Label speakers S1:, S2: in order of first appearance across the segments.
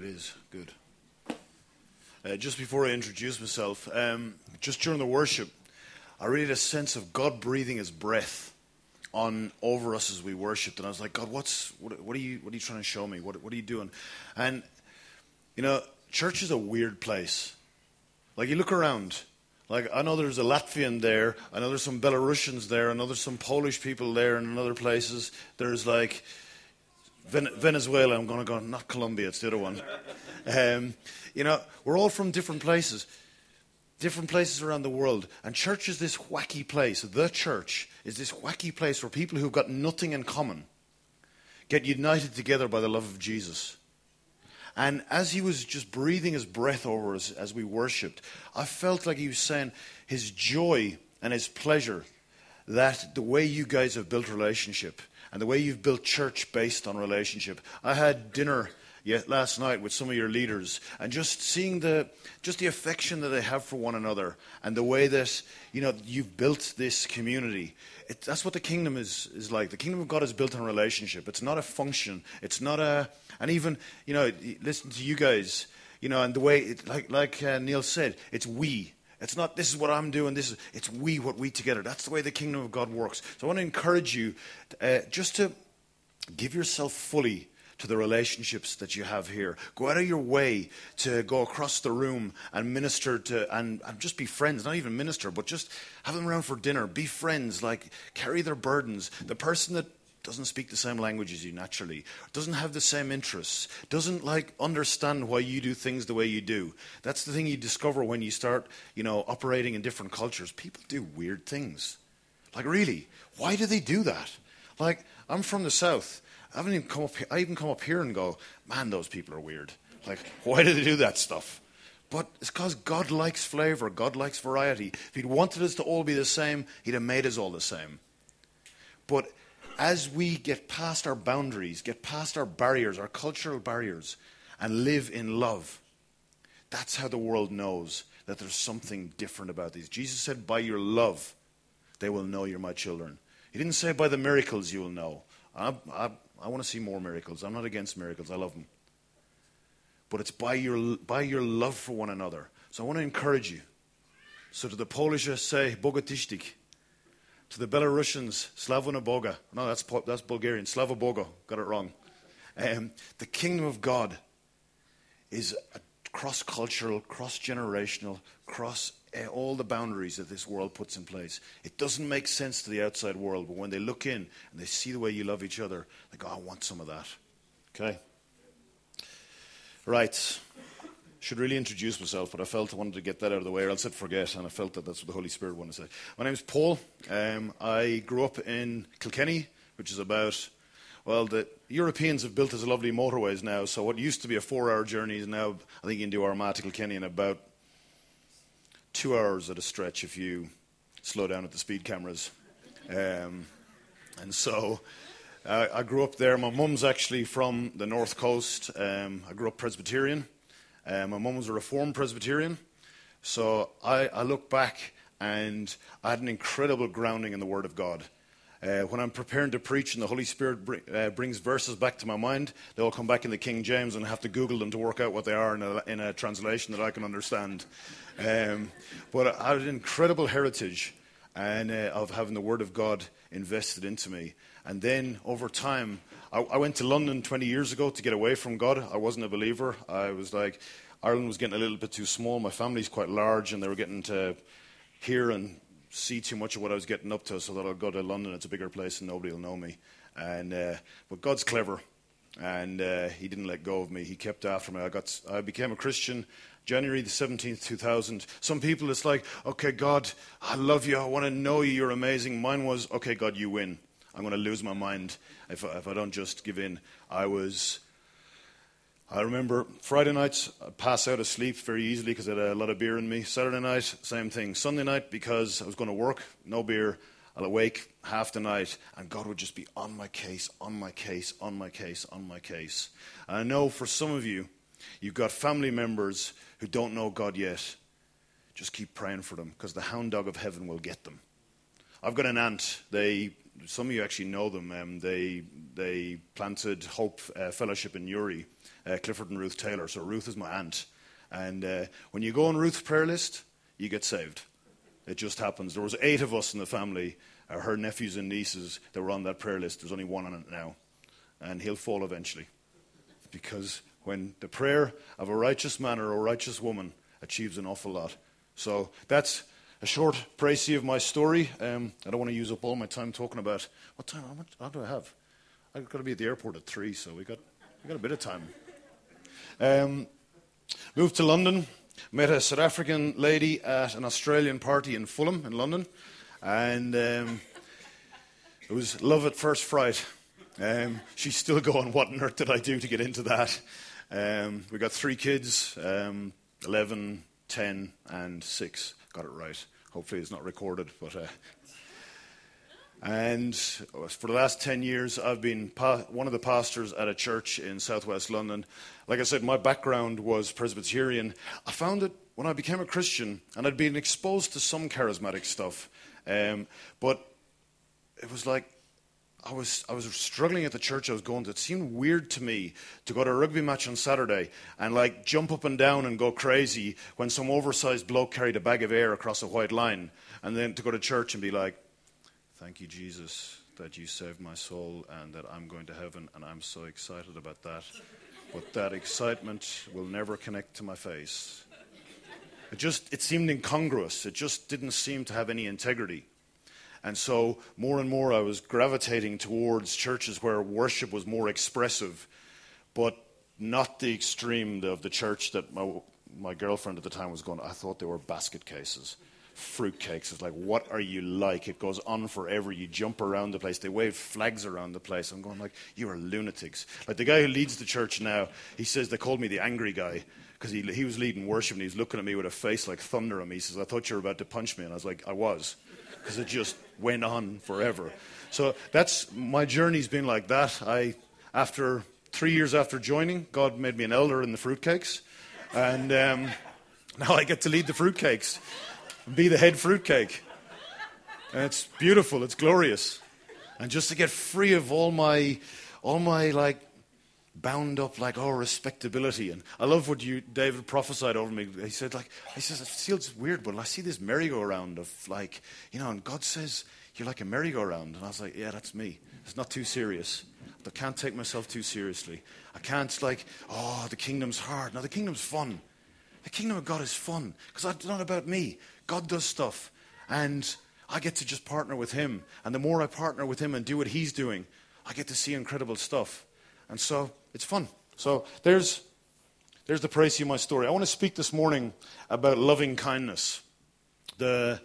S1: it is. Good. Uh, just before I introduce myself, um, just during the worship, I really had a sense of God breathing His breath on over us as we worshipped, and I was like, God, what's what, what are you what are you trying to show me? What what are you doing? And you know, church is a weird place. Like you look around, like I know there's a Latvian there, I know there's some Belarusians there, I know there's some Polish people there, and in other places there's like Venezuela. I'm going to go not Colombia, it's the other one. Um, you know, we're all from different places, different places around the world, and church is this wacky place. The church is this wacky place where people who've got nothing in common get united together by the love of Jesus. And as he was just breathing his breath over us as we worshipped, I felt like he was saying his joy and his pleasure that the way you guys have built relationship and the way you've built church based on relationship. I had dinner yet last night with some of your leaders and just seeing the just the affection that they have for one another and the way that you know you've built this community. It, that's what the kingdom is is like. The kingdom of god is built on relationship. It's not a function. It's not a and even you know listen to you guys you know and the way it, like like uh, neil said it's we it's not this is what I'm doing. This is it's we what we together. That's the way the kingdom of God works. So I want to encourage you uh, just to give yourself fully to the relationships that you have here. Go out of your way to go across the room and minister to, and, and, just be friends. Not even minister, but just have them around for dinner. Be friends, like carry their burdens. The person that doesn't speak the same language as you naturally, doesn't have the same interests, doesn't like understand why you do things the way you do. That's the thing you discover when you start, you know, operating in different cultures. People do weird things. Like really, why do they do that? Like I'm from the south. I haven't even come up I even come up here and go, man, those people are weird. Like, why do they do that stuff? But it's because God likes flavor, God likes variety. If He'd wanted us to all be the same, He'd have made us all the same. But as we get past our boundaries, get past our barriers, our cultural barriers, and live in love, that's how the world knows that there's something different about these. Jesus said, By your love, they will know you're my children. He didn't say, By the miracles, you will know. I, I, I want to see more miracles. I'm not against miracles, I love them. But it's by your, by your love for one another. So I want to encourage you. So to the Polish, I say, Bogatisztik to the Belarusians, Slavonaboga. No, that's, that's Bulgarian. Slavobogo. Got it wrong. Um, the kingdom of God is a cross cultural, cross generational, cross uh, all the boundaries that this world puts in place. It doesn't make sense to the outside world, but when they look in and they see the way you love each other, they go, I want some of that. Okay? Right should really introduce myself, but I felt I wanted to get that out of the way, or else I'd forget, and I felt that that's what the Holy Spirit wanted to say. My name is Paul. Um, I grew up in Kilkenny, which is about, well, the Europeans have built us lovely motorways now, so what used to be a four hour journey is now, I think you can do Armagh to Kilkenny in about two hours at a stretch if you slow down at the speed cameras. Um, and so uh, I grew up there. My mum's actually from the north coast. Um, I grew up Presbyterian. Uh, my mum was a Reformed Presbyterian. So I, I, look back and I had an incredible grounding in the Word of God. Uh, when I'm preparing to preach and the Holy Spirit br- uh, brings verses back to my mind, they all come back in the King James and I have to Google them to work out what they are in a, in a translation that I can understand. Um, but I had an incredible heritage and, uh, of having the Word of God invested into me. And then over time, I, I, went to London 20 years ago to get away from God. I wasn't a believer. I was like, Ireland was getting a little bit too small. My family's quite large, and they were getting to hear and see too much of what I was getting up to, so that I'll go to London. It's a bigger place, and nobody will know me. And uh, but God's clever, and uh, He didn't let go of me. He kept after me. I got, I became a Christian. January the 17th, 2000. Some people, it's like, okay, God, I love you. I want to know you. You're amazing. Mine was, okay, God, you win. I'm going to lose my mind if, if I don't just give in. I was. I remember Friday nights, I'd pass out of sleep very easily because I had a lot of beer in me. Saturday night, same thing. Sunday night, because I was going to work, no beer. I'll awake half the night, and God would just be on my case, on my case, on my case, on my case. And I know for some of you, you've got family members who don't know God yet. Just keep praying for them because the hound dog of heaven will get them. I've got an aunt. They some of you actually know them. Um, they they planted Hope uh, Fellowship in Newry, uh, Clifford and Ruth Taylor. So Ruth is my aunt, and uh, when you go on Ruth's prayer list, you get saved. It just happens. There was eight of us in the family, uh, her nephews and nieces, that were on that prayer list. There's only one on it now, and he'll fall eventually, because when the prayer of a righteous man or a righteous woman achieves an awful lot. So that's a short précis of my story. Um, I don't want to use up all my time talking about what time. How, much, how do I have? I've got to be at the airport at three, so we got we got a bit of time. Um, moved to London. Met a South African lady at an Australian party in Fulham in London, and um, it was love at first fright. Um, she's still going, What on earth did I do to get into that? Um, we got three kids um, 11, 10, and 6. Got it right. Hopefully, it's not recorded, but. Uh, and for the last 10 years, I've been pa- one of the pastors at a church in southwest London. Like I said, my background was Presbyterian. I found it when I became a Christian, and I'd been exposed to some charismatic stuff. Um, but it was like I was, I was struggling at the church I was going to. It seemed weird to me to go to a rugby match on Saturday and like jump up and down and go crazy when some oversized bloke carried a bag of air across a white line, and then to go to church and be like, Thank you, Jesus, that you saved my soul and that I'm going to heaven, and I'm so excited about that. But that excitement will never connect to my face. It just it seemed incongruous. It just didn't seem to have any integrity. And so more and more I was gravitating towards churches where worship was more expressive, but not the extreme of the church that my, my girlfriend at the time was going. I thought they were basket cases fruitcakes. It's like, what are you like? It goes on forever. You jump around the place. They wave flags around the place. I'm going like, you are lunatics. Like the guy who leads the church now, he says they called me the angry guy because he, he was leading worship and he was looking at me with a face like thunder me. He says, I thought you were about to punch me. And I was like, I was. Because it just went on forever. So that's my journey's been like that. I, after three years after joining, God made me an elder in the fruitcakes. And um, now I get to lead the fruitcakes be the head fruitcake. And it's beautiful, it's glorious. And just to get free of all my, all my like, bound up like oh respectability and i love what you david prophesied over me. He said like he says it feels weird but i see this merry-go-round of like you know and god says you're like a merry-go-round. And i was like yeah that's me. It's not too serious. I can't take myself too seriously. I can't like oh the kingdom's hard. Now the kingdom's fun. The kingdom of god is fun because it's not about me. God does stuff. And I get to just partner with Him. And the more I partner with Him and do what He's doing, I get to see incredible stuff. And so it's fun. So there's, there's the précis of my story. I want to speak this morning about loving kindness. The,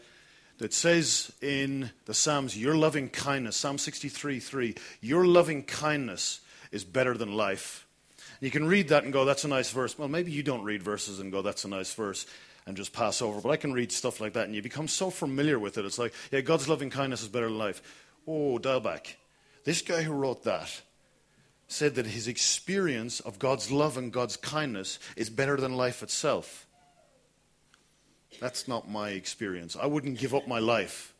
S1: that says in the Psalms, Your loving kindness, Psalm 63 3, Your loving kindness is better than life. And you can read that and go, That's a nice verse. Well, maybe you don't read verses and go, That's a nice verse and just pass over. But I can read stuff like that, and you become so familiar with it. It's like, yeah, God's loving kindness is better than life. Oh, dial back. This guy who wrote that said that his experience of God's love and God's kindness is better than life itself. That's not my experience. I wouldn't give up my life.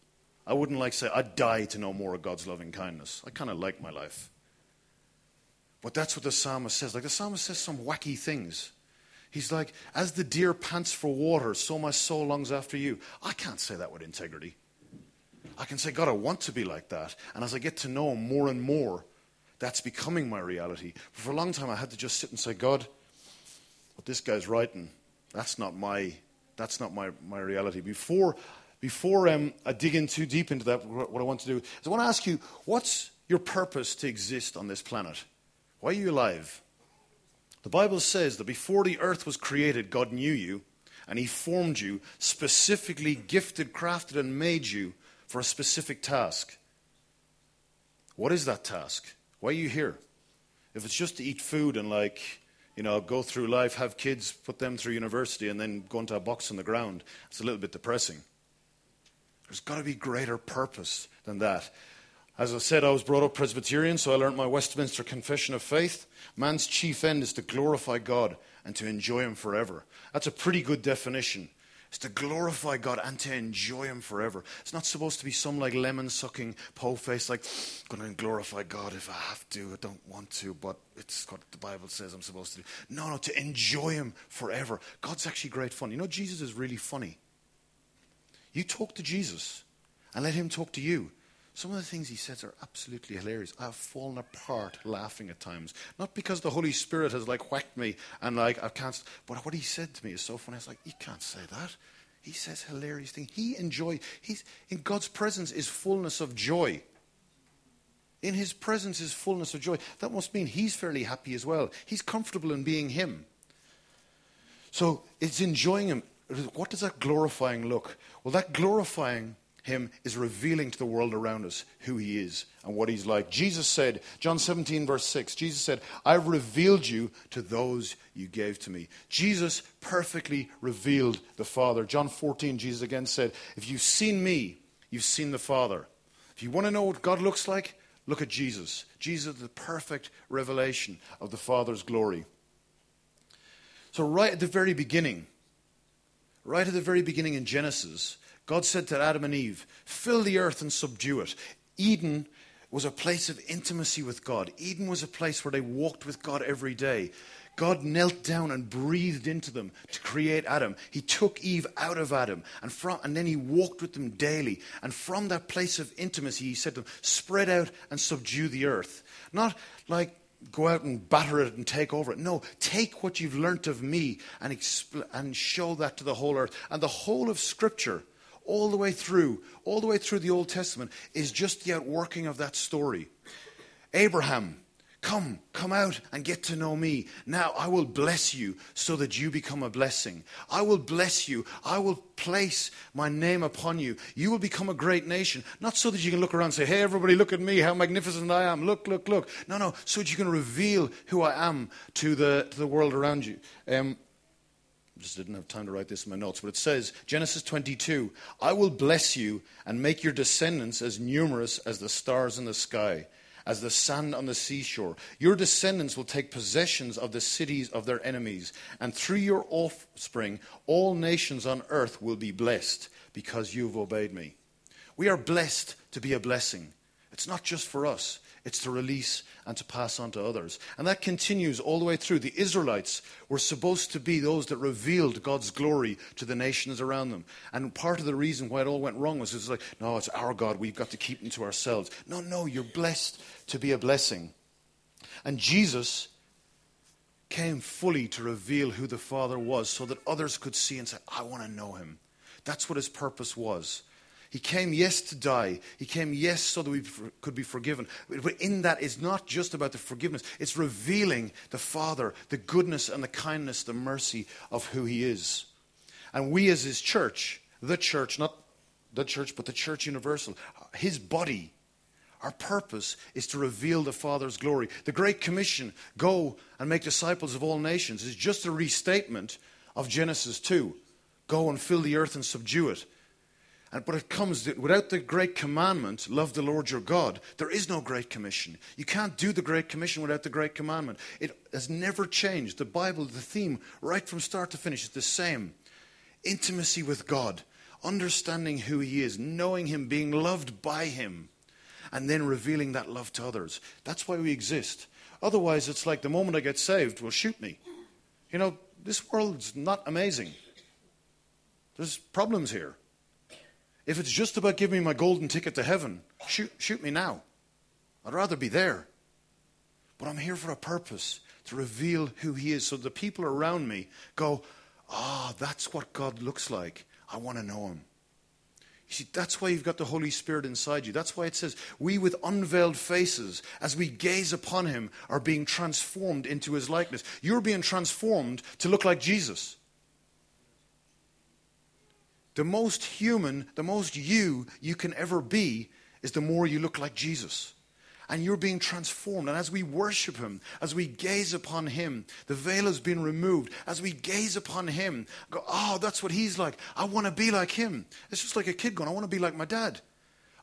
S1: I wouldn't like say I'd die to know more of God's loving kindness. I kind of like my life. But that's what the psalmist says. Like the psalmist says some wacky things. He's like, as the deer pants for water, so my soul longs after you. I can't say that with integrity. I can say, God, I want to be like that. And as I get to know Him more and more, that's becoming my reality. But for a long time, I had to just sit and say, God, what this guy's writing, that's not my, that's not my, my reality. Before, before um, I dig in too deep into that, what I want to do is I want to ask you, what's your purpose to exist on this planet? Why are you alive? The Bible says that before the earth was created, God knew you and He formed you, specifically gifted, crafted, and made you for a specific task. What is that task? Why are you here? If it's just to eat food and, like, you know, go through life, have kids, put them through university, and then go into a box on the ground, it's a little bit depressing. There's got to be greater purpose than that. As I said, I was brought up Presbyterian, so I learned my Westminster Confession of Faith. Man's chief end is to glorify God and to enjoy Him forever. That's a pretty good definition. It's to glorify God and to enjoy Him forever. It's not supposed to be some like lemon sucking po face, like, I'm going to glorify God if I have to. I don't want to, but it's what the Bible says I'm supposed to do. No, no, to enjoy Him forever. God's actually great fun. You know, Jesus is really funny. You talk to Jesus and let Him talk to you. Some of the things he says are absolutely hilarious. I've fallen apart laughing at times. Not because the Holy Spirit has like whacked me and like I can't, but what he said to me is so funny. I was like, you can't say that. He says hilarious things. He enjoys, he's, in God's presence is fullness of joy. In his presence is fullness of joy. That must mean he's fairly happy as well. He's comfortable in being him. So it's enjoying him. What does that glorifying look? Well, that glorifying him is revealing to the world around us who he is and what he's like. Jesus said, John 17, verse 6, Jesus said, I've revealed you to those you gave to me. Jesus perfectly revealed the Father. John 14, Jesus again said, If you've seen me, you've seen the Father. If you want to know what God looks like, look at Jesus. Jesus, is the perfect revelation of the Father's glory. So, right at the very beginning, right at the very beginning in Genesis, God said to Adam and Eve, Fill the earth and subdue it. Eden was a place of intimacy with God. Eden was a place where they walked with God every day. God knelt down and breathed into them to create Adam. He took Eve out of Adam and, from, and then he walked with them daily. And from that place of intimacy, he said to them, Spread out and subdue the earth. Not like go out and batter it and take over it. No, take what you've learnt of me and, expl- and show that to the whole earth. And the whole of Scripture all the way through, all the way through the Old Testament, is just the outworking of that story. Abraham, come, come out and get to know me. Now I will bless you so that you become a blessing. I will bless you. I will place my name upon you. You will become a great nation. Not so that you can look around and say, hey, everybody, look at me, how magnificent I am. Look, look, look. No, no, so that you can reveal who I am to the, to the world around you. Um, just didn't have time to write this in my notes, but it says, Genesis 22, I will bless you and make your descendants as numerous as the stars in the sky, as the sand on the seashore. Your descendants will take possessions of the cities of their enemies, and through your offspring, all nations on earth will be blessed because you've obeyed me. We are blessed to be a blessing. It's not just for us, it's to release and to pass on to others. And that continues all the way through. The Israelites were supposed to be those that revealed God's glory to the nations around them. And part of the reason why it all went wrong was it's like, no, it's our God. We've got to keep him to ourselves. No, no, you're blessed to be a blessing. And Jesus came fully to reveal who the Father was so that others could see and say, I want to know him. That's what his purpose was. He came, yes, to die. He came, yes, so that we could be forgiven. But in that, it's not just about the forgiveness, it's revealing the Father, the goodness and the kindness, the mercy of who He is. And we, as His church, the church, not the church, but the church universal, His body, our purpose is to reveal the Father's glory. The Great Commission, go and make disciples of all nations, is just a restatement of Genesis 2. Go and fill the earth and subdue it. But it comes without the great commandment, love the Lord your God, there is no great commission. You can't do the great commission without the great commandment. It has never changed. The Bible, the theme, right from start to finish, is the same intimacy with God, understanding who He is, knowing Him, being loved by Him, and then revealing that love to others. That's why we exist. Otherwise, it's like the moment I get saved, well, shoot me. You know, this world's not amazing. There's problems here. If it's just about giving me my golden ticket to heaven, shoot, shoot me now. I'd rather be there. But I'm here for a purpose to reveal who He is so the people around me go, Ah, oh, that's what God looks like. I want to know Him. You see, that's why you've got the Holy Spirit inside you. That's why it says, We with unveiled faces, as we gaze upon Him, are being transformed into His likeness. You're being transformed to look like Jesus. The most human, the most you you can ever be is the more you look like Jesus. And you're being transformed. And as we worship Him, as we gaze upon Him, the veil has been removed. As we gaze upon Him, go, oh, that's what He's like. I want to be like Him. It's just like a kid going, I want to be like my dad.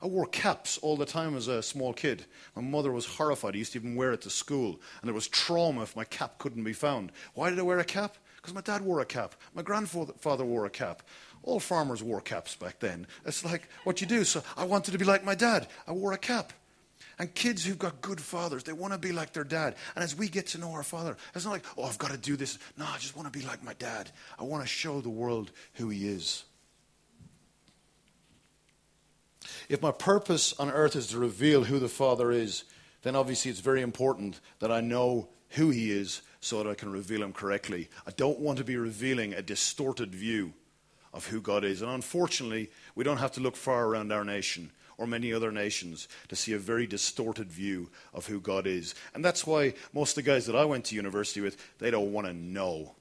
S1: I wore caps all the time as a small kid. My mother was horrified. I used to even wear it to school. And there was trauma if my cap couldn't be found. Why did I wear a cap? Because my dad wore a cap. My grandfather wore a cap. All farmers wore caps back then. It's like what you do. So I wanted to be like my dad. I wore a cap. And kids who've got good fathers, they want to be like their dad. And as we get to know our father, it's not like, oh, I've got to do this. No, I just want to be like my dad. I want to show the world who he is. If my purpose on earth is to reveal who the Father is, then obviously it's very important that I know who He is so that I can reveal Him correctly. I don't want to be revealing a distorted view of who God is. And unfortunately, we don't have to look far around our nation or many other nations to see a very distorted view of who God is. And that's why most of the guys that I went to university with, they don't want to know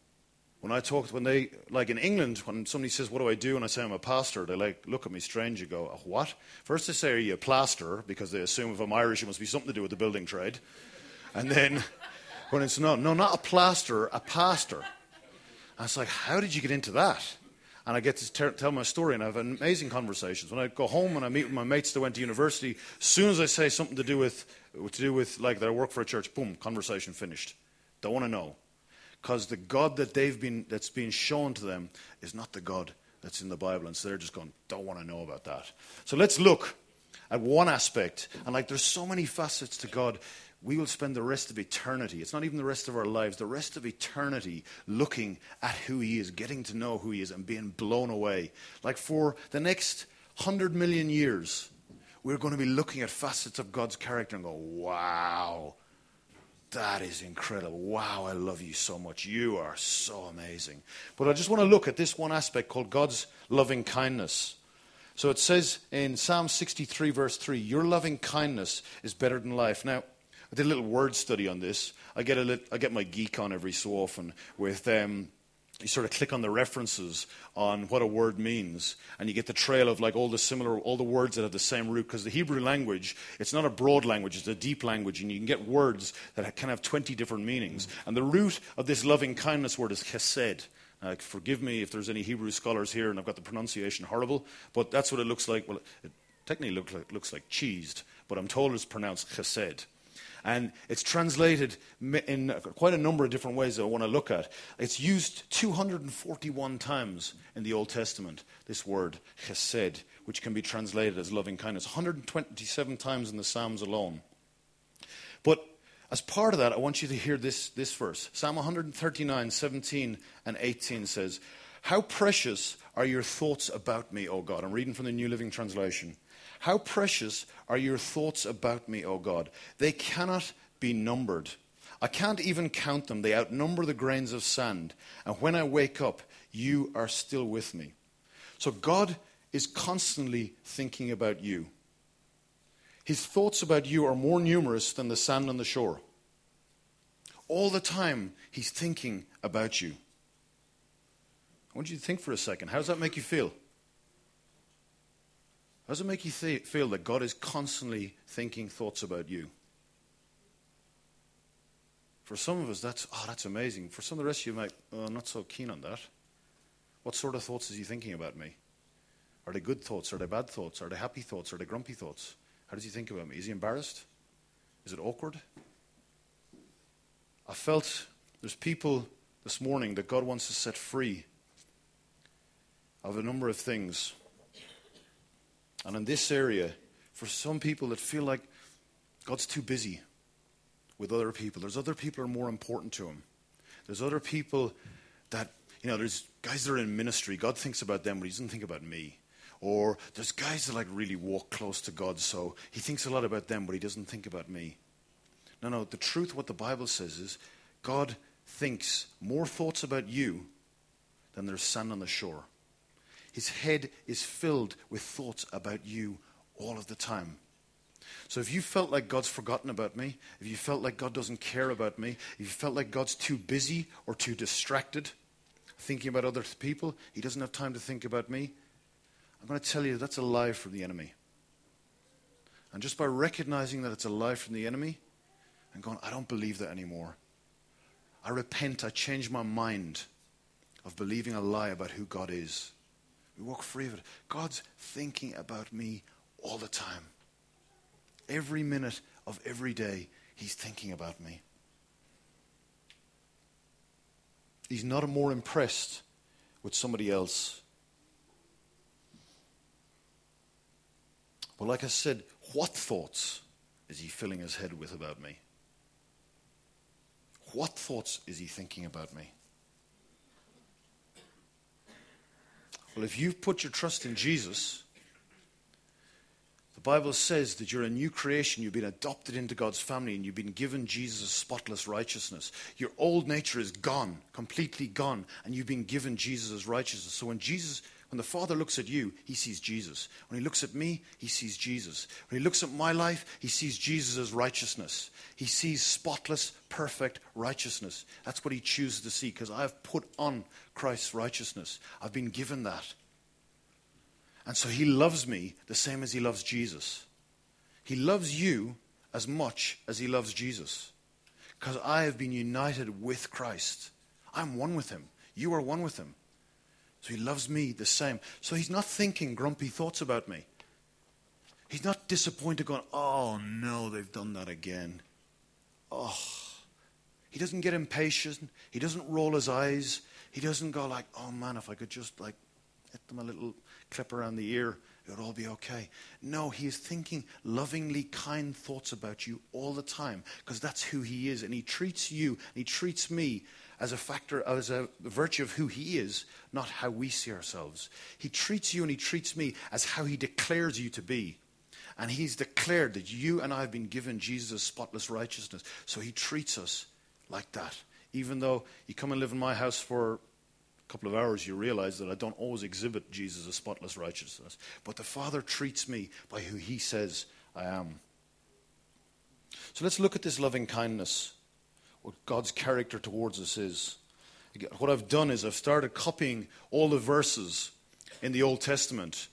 S1: when I talk, when they, like in England, when somebody says, What do I do? and I say I'm a pastor, they like look at me strange. You go, What? First they say, Are you a plaster? Because they assume if I'm Irish, it must be something to do with the building trade. And then when it's no, no, not a plaster, a pastor. I was like, How did you get into that? And I get to ter- tell my story, and I have amazing conversations. When I go home and I meet with my mates that went to university, as soon as I say something to do with, to do with like that I work for a church, boom, conversation finished. Don't want to know because the God that they've been that's been shown to them is not the God that's in the Bible, and so they're just going, don't want to know about that. So let's look at one aspect, and like there's so many facets to God. We will spend the rest of eternity, it's not even the rest of our lives, the rest of eternity looking at who He is, getting to know who He is, and being blown away. Like for the next hundred million years, we're going to be looking at facets of God's character and go, wow, that is incredible. Wow, I love you so much. You are so amazing. But I just want to look at this one aspect called God's loving kindness. So it says in Psalm 63, verse 3, Your loving kindness is better than life. Now, I did a little word study on this. I get, a little, I get my geek on every so often with um, you sort of click on the references on what a word means, and you get the trail of like all the similar, all the words that have the same root. Because the Hebrew language, it's not a broad language; it's a deep language, and you can get words that can have twenty different meanings. And the root of this loving kindness word is chesed. Uh, forgive me if there's any Hebrew scholars here, and I've got the pronunciation horrible, but that's what it looks like. Well, it technically looks like, looks like cheesed, but I'm told it's pronounced chesed. And it's translated in quite a number of different ways that I want to look at. It's used 241 times in the Old Testament, this word, chesed, which can be translated as loving kindness, 127 times in the Psalms alone. But as part of that, I want you to hear this, this verse. Psalm 139, 17 and 18 says, How precious are your thoughts about me, O God? I'm reading from the New Living Translation. How precious are your thoughts about me, O God? They cannot be numbered. I can't even count them. They outnumber the grains of sand. And when I wake up, you are still with me. So God is constantly thinking about you. His thoughts about you are more numerous than the sand on the shore. All the time, He's thinking about you. I want you to think for a second. How does that make you feel? How does it make you th- feel that God is constantly thinking thoughts about you? For some of us, that's, oh, that's amazing. For some of the rest of you, might, oh, I'm not so keen on that. What sort of thoughts is he thinking about me? Are they good thoughts? Are they bad thoughts? Are they happy thoughts? Are they grumpy thoughts? How does he think about me? Is he embarrassed? Is it awkward? I felt there's people this morning that God wants to set free of a number of things and in this area, for some people that feel like God's too busy with other people, there's other people who are more important to him. There's other people that, you know, there's guys that are in ministry. God thinks about them, but he doesn't think about me. Or there's guys that like really walk close to God, so he thinks a lot about them, but he doesn't think about me. No, no, the truth, what the Bible says is God thinks more thoughts about you than there's sand on the shore. His head is filled with thoughts about you all of the time. So if you felt like God's forgotten about me, if you felt like God doesn't care about me, if you felt like God's too busy or too distracted thinking about other people, he doesn't have time to think about me, I'm going to tell you that's a lie from the enemy. And just by recognizing that it's a lie from the enemy and going, I don't believe that anymore. I repent, I change my mind of believing a lie about who God is. We walk free of it. God's thinking about me all the time. Every minute of every day, He's thinking about me. He's not more impressed with somebody else. But like I said, what thoughts is he filling his head with about me? What thoughts is he thinking about me? Well, if you've put your trust in Jesus, the Bible says that you're a new creation. You've been adopted into God's family and you've been given Jesus' spotless righteousness. Your old nature is gone, completely gone, and you've been given Jesus' righteousness. So when Jesus, when the Father looks at you, he sees Jesus. When he looks at me, he sees Jesus. When he looks at my life, he sees Jesus' righteousness. He sees spotless, perfect righteousness. That's what he chooses to see because I've put on Christ's righteousness. I've been given that. And so he loves me the same as he loves Jesus. He loves you as much as he loves Jesus. Because I have been united with Christ. I'm one with him. You are one with him. So he loves me the same. So he's not thinking grumpy thoughts about me. He's not disappointed going, oh no, they've done that again. Oh. He doesn't get impatient. He doesn't roll his eyes. He doesn't go like, oh man, if I could just like hit them a little clip around the ear, it would all be okay. No, he is thinking lovingly kind thoughts about you all the time because that's who he is. And he treats you, and he treats me as a factor, as a virtue of who he is, not how we see ourselves. He treats you and he treats me as how he declares you to be. And he's declared that you and I have been given Jesus' spotless righteousness. So he treats us like that. Even though you come and live in my house for a couple of hours, you realize that I don't always exhibit Jesus' spotless righteousness. But the Father treats me by who He says I am. So let's look at this loving kindness, what God's character towards us is. What I've done is I've started copying all the verses in the Old Testament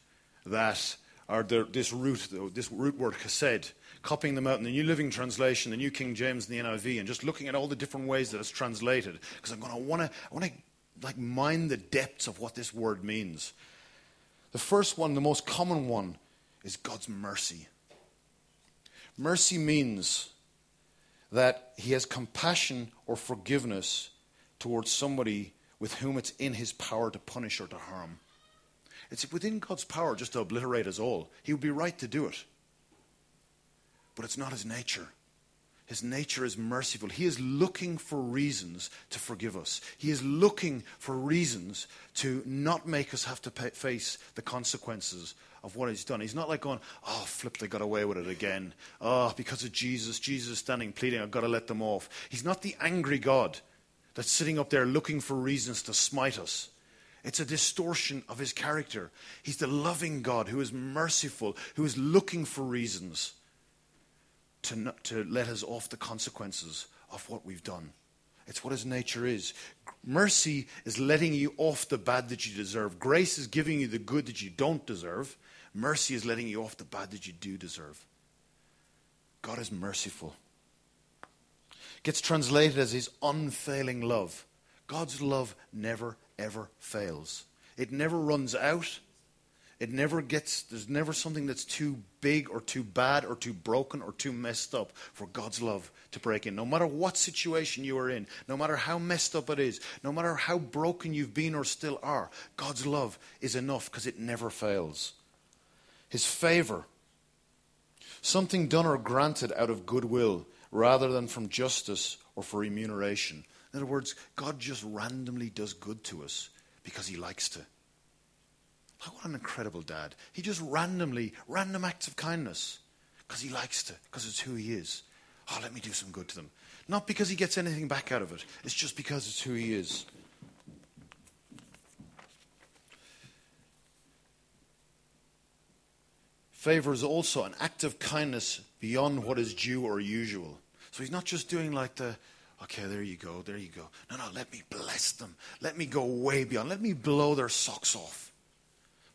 S1: that are the, this root, this root word chesed, copying them out in the New Living Translation, the New King James, and the NIV, and just looking at all the different ways that it's translated. Because I'm going to want to, I want to like mine the depths of what this word means. The first one, the most common one, is God's mercy. Mercy means that he has compassion or forgiveness towards somebody with whom it's in his power to punish or to harm. It's within God's power just to obliterate us all. He would be right to do it. But it's not his nature. His nature is merciful. He is looking for reasons to forgive us. He is looking for reasons to not make us have to pay, face the consequences of what he's done. He's not like going, oh, flip, they got away with it again. Oh, because of Jesus, Jesus is standing pleading, I've got to let them off. He's not the angry God that's sitting up there looking for reasons to smite us. It's a distortion of his character. He's the loving God who is merciful, who is looking for reasons to, to let us off the consequences of what we've done. It's what his nature is. Mercy is letting you off the bad that you deserve. Grace is giving you the good that you don't deserve. Mercy is letting you off the bad that you do deserve. God is merciful. Gets translated as his unfailing love. God's love never, ever fails. It never runs out. It never gets, there's never something that's too big or too bad or too broken or too messed up for God's love to break in. No matter what situation you are in, no matter how messed up it is, no matter how broken you've been or still are, God's love is enough because it never fails. His favor, something done or granted out of goodwill rather than from justice or for remuneration. In other words, God just randomly does good to us because he likes to. Like, what an incredible dad. He just randomly, random acts of kindness because he likes to, because it's who he is. Oh, let me do some good to them. Not because he gets anything back out of it, it's just because it's who he is. Favor is also an act of kindness beyond what is due or usual. So he's not just doing like the, okay, there you go, there you go. No, no, let me bless them. Let me go way beyond. Let me blow their socks off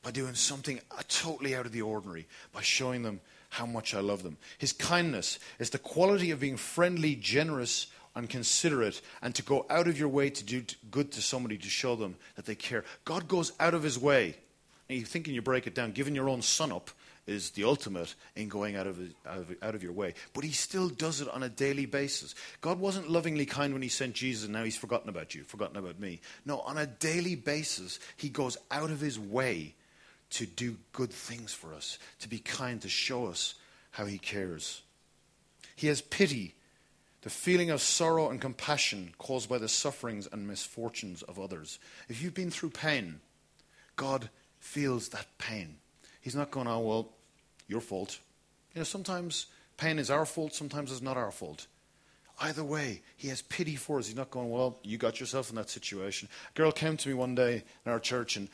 S1: by doing something totally out of the ordinary, by showing them how much I love them. His kindness is the quality of being friendly, generous, and considerate, and to go out of your way to do good to somebody to show them that they care. God goes out of his way. And you think you break it down, giving your own son up is the ultimate in going out of, out of, out of your way. But he still does it on a daily basis. God wasn't lovingly kind when he sent Jesus and now he's forgotten about you, forgotten about me. No, on a daily basis, he goes out of his way to do good things for us, to be kind, to show us how he cares. He has pity, the feeling of sorrow and compassion caused by the sufferings and misfortunes of others. If you've been through pain, God feels that pain. He's not going, oh, well, your fault. You know, sometimes pain is our fault, sometimes it's not our fault. Either way, he has pity for us. He's not going, well, you got yourself in that situation. A girl came to me one day in our church, and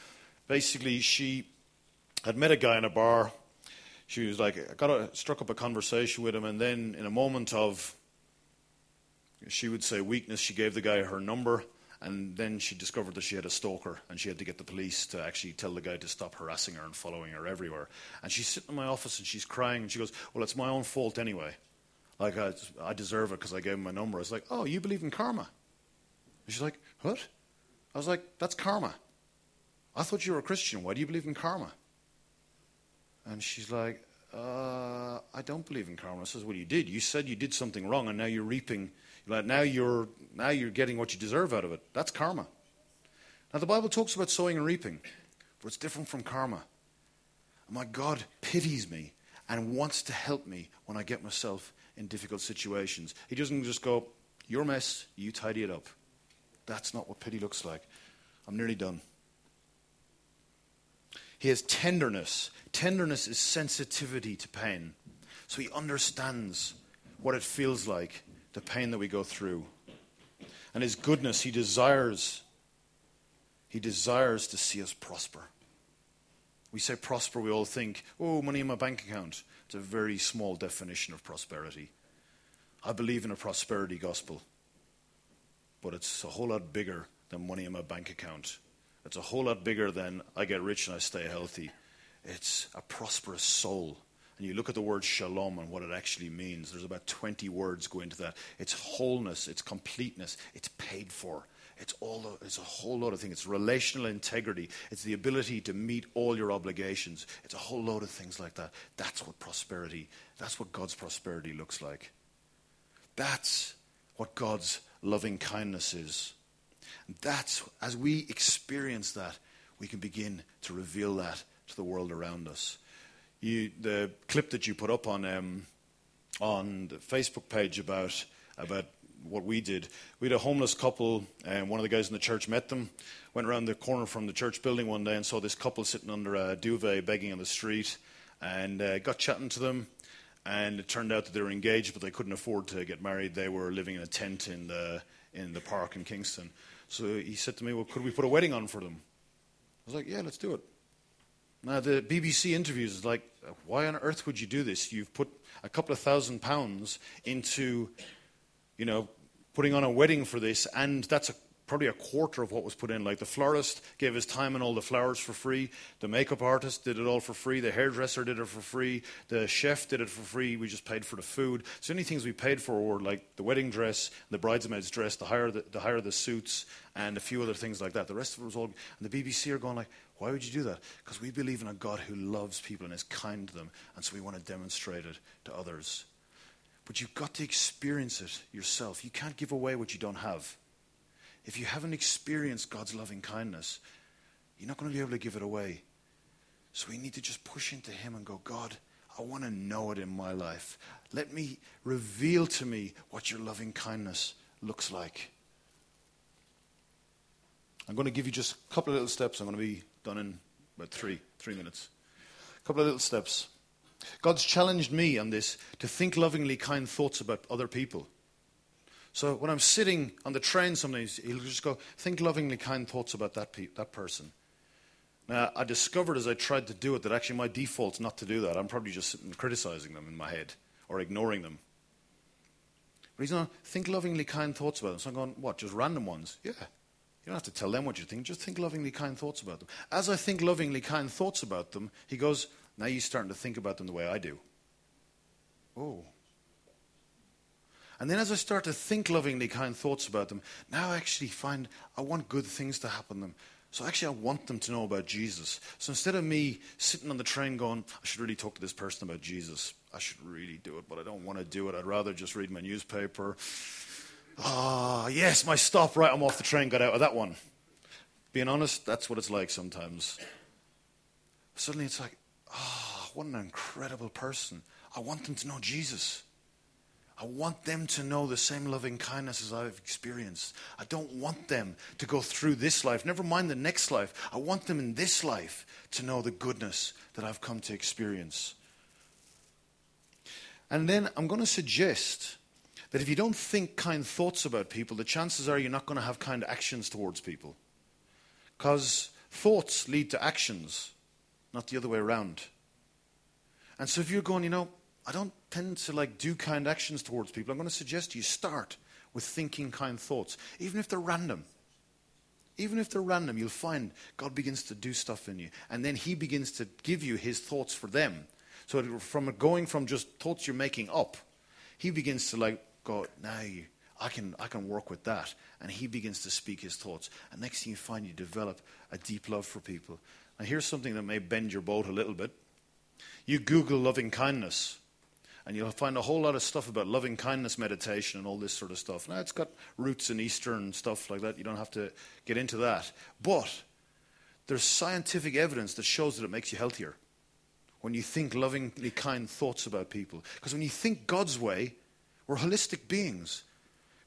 S1: basically she had met a guy in a bar. She was like, I got a, struck up a conversation with him, and then in a moment of, she would say weakness, she gave the guy her number and then she discovered that she had a stalker, and she had to get the police to actually tell the guy to stop harassing her and following her everywhere. And she's sitting in my office and she's crying, and she goes, Well, it's my own fault anyway. Like, I, I deserve it because I gave him my number. I was like, Oh, you believe in karma? And she's like, What? I was like, That's karma. I thought you were a Christian. Why do you believe in karma? And she's like, uh, I don't believe in karma. I says, Well, you did. You said you did something wrong, and now you're reaping like now you're now you're getting what you deserve out of it. That's karma. Now the Bible talks about sowing and reaping, but it's different from karma. And my God pities me and wants to help me when I get myself in difficult situations. He doesn't just go, Your mess, you tidy it up. That's not what pity looks like. I'm nearly done. He has tenderness. Tenderness is sensitivity to pain. So he understands what it feels like the pain that we go through. And his goodness, he desires he desires to see us prosper. We say prosper, we all think, oh, money in my bank account. It's a very small definition of prosperity. I believe in a prosperity gospel, but it's a whole lot bigger than money in my bank account. It's a whole lot bigger than I get rich and I stay healthy. It's a prosperous soul and you look at the word shalom and what it actually means, there's about 20 words go into that. It's wholeness, it's completeness, it's paid for. It's all it's a whole lot of things. It's relational integrity. It's the ability to meet all your obligations. It's a whole load of things like that. That's what prosperity, that's what God's prosperity looks like. That's what God's loving kindness is. And that's as we experience that, we can begin to reveal that to the world around us you, the clip that you put up on um, on the Facebook page about about what we did. We had a homeless couple, and one of the guys in the church met them. Went around the corner from the church building one day and saw this couple sitting under a duvet begging on the street, and uh, got chatting to them. And it turned out that they were engaged, but they couldn't afford to get married. They were living in a tent in the in the park in Kingston. So he said to me, "Well, could we put a wedding on for them?" I was like, "Yeah, let's do it." Now, the BBC interviews is like, why on earth would you do this? You've put a couple of thousand pounds into, you know, putting on a wedding for this, and that's a, probably a quarter of what was put in. Like the florist gave his time and all the flowers for free. The makeup artist did it all for free. The hairdresser did it for free. The chef did it for free. We just paid for the food. So any things we paid for were like the wedding dress, the bridesmaid's dress, the hire the, the hire the suits, and a few other things like that. The rest of it was all. And the BBC are going like, why would you do that? Because we believe in a God who loves people and is kind to them, and so we want to demonstrate it to others. But you've got to experience it yourself. You can't give away what you don't have. If you haven't experienced God's loving kindness, you're not going to be able to give it away. So we need to just push into Him and go, God, I want to know it in my life. Let me reveal to me what your loving kindness looks like. I'm going to give you just a couple of little steps. I'm going to be done in about three, three minutes. A couple of little steps. God's challenged me on this to think lovingly kind thoughts about other people. So when I'm sitting on the train, sometimes he'll just go, think lovingly kind thoughts about that, pe- that person. Now, I discovered as I tried to do it that actually my default's not to do that. I'm probably just criticizing them in my head or ignoring them. But he's not, think lovingly kind thoughts about them. So I'm going, what, just random ones? Yeah, you don't have to tell them what you think, just think lovingly kind thoughts about them. As I think lovingly kind thoughts about them, he goes, Now you're starting to think about them the way I do. Oh. And then as I start to think lovingly kind thoughts about them, now I actually find I want good things to happen to them. So actually, I want them to know about Jesus. So instead of me sitting on the train going, I should really talk to this person about Jesus, I should really do it, but I don't want to do it. I'd rather just read my newspaper. Ah, yes, my stop, right, I'm off the train, got out of that one. Being honest, that's what it's like sometimes. Suddenly it's like, ah, oh, what an incredible person. I want them to know Jesus. I want them to know the same loving kindness as I've experienced. I don't want them to go through this life, never mind the next life. I want them in this life to know the goodness that I've come to experience. And then I'm going to suggest that if you don't think kind thoughts about people, the chances are you're not going to have kind actions towards people. Because thoughts lead to actions, not the other way around. And so if you're going, you know, I don't tend to like do kind actions towards people. I'm going to suggest you start with thinking kind thoughts, even if they're random. Even if they're random, you'll find God begins to do stuff in you, and then He begins to give you His thoughts for them. So from going from just thoughts you're making up, He begins to like go now. I can I can work with that, and He begins to speak His thoughts. And next thing you find, you develop a deep love for people. Now here's something that may bend your boat a little bit. You Google loving kindness and you'll find a whole lot of stuff about loving kindness meditation and all this sort of stuff. Now, it's got roots in Eastern stuff like that. You don't have to get into that. But there's scientific evidence that shows that it makes you healthier when you think lovingly kind thoughts about people. Because when you think God's way, we're holistic beings.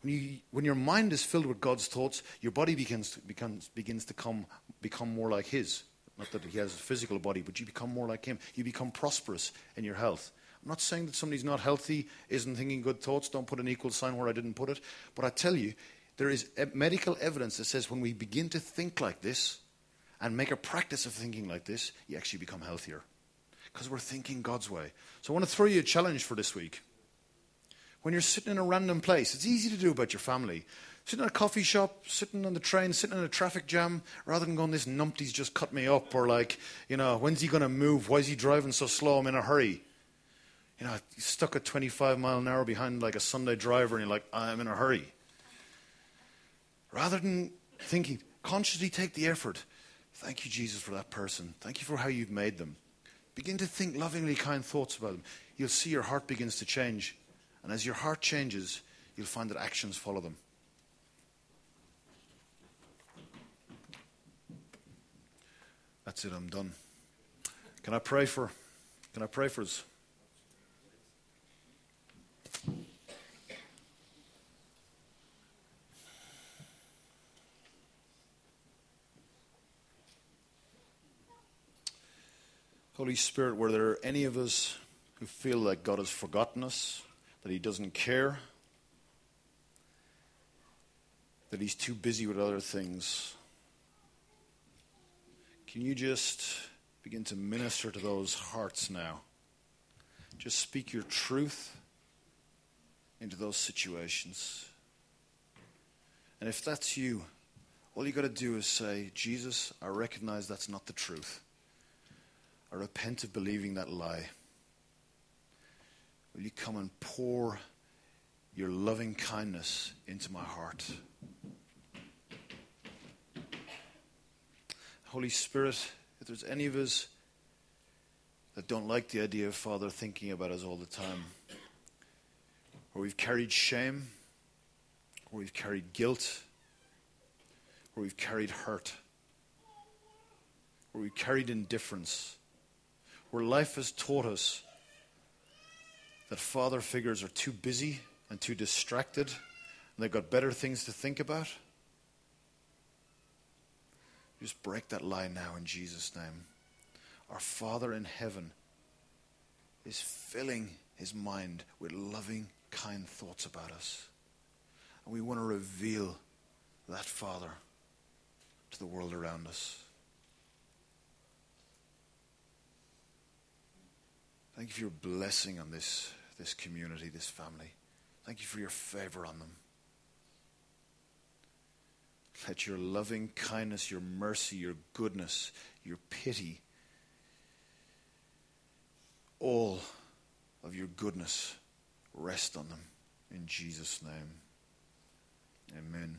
S1: When, you, when your mind is filled with God's thoughts, your body begins to, becomes, begins to come, become more like His. Not that He has a physical body, but you become more like Him. You become prosperous in your health. I'm not saying that somebody's not healthy, isn't thinking good thoughts, don't put an equal sign where I didn't put it. But I tell you, there is medical evidence that says when we begin to think like this and make a practice of thinking like this, you actually become healthier. Because we're thinking God's way. So I want to throw you a challenge for this week. When you're sitting in a random place, it's easy to do about your family. Sitting in a coffee shop, sitting on the train, sitting in a traffic jam, rather than going, this numpty's just cut me up, or like, you know, when's he going to move? Why is he driving so slow? I'm in a hurry you know, stuck at 25 mile an hour behind like a Sunday driver and you're like, I'm in a hurry. Rather than thinking, consciously take the effort. Thank you, Jesus, for that person. Thank you for how you've made them. Begin to think lovingly kind thoughts about them. You'll see your heart begins to change. And as your heart changes, you'll find that actions follow them. That's it, I'm done. Can I pray for can I pray for us? Holy Spirit, were there any of us who feel like God has forgotten us, that He doesn't care, that He's too busy with other things? Can you just begin to minister to those hearts now? Just speak your truth into those situations. And if that's you, all you got to do is say, Jesus, I recognize that's not the truth. I repent of believing that lie. Will you come and pour your loving kindness into my heart? Holy Spirit, if there's any of us that don't like the idea of Father thinking about us all the time, or we've carried shame, or we've carried guilt, or we've carried hurt, or we've carried indifference, where life has taught us that father figures are too busy and too distracted and they've got better things to think about. Just break that lie now in Jesus' name. Our Father in heaven is filling his mind with loving, kind thoughts about us. And we want to reveal that Father to the world around us. Thank you for your blessing on this, this community, this family. Thank you for your favor on them. Let your loving kindness, your mercy, your goodness, your pity, all of your goodness rest on them. In Jesus' name. Amen.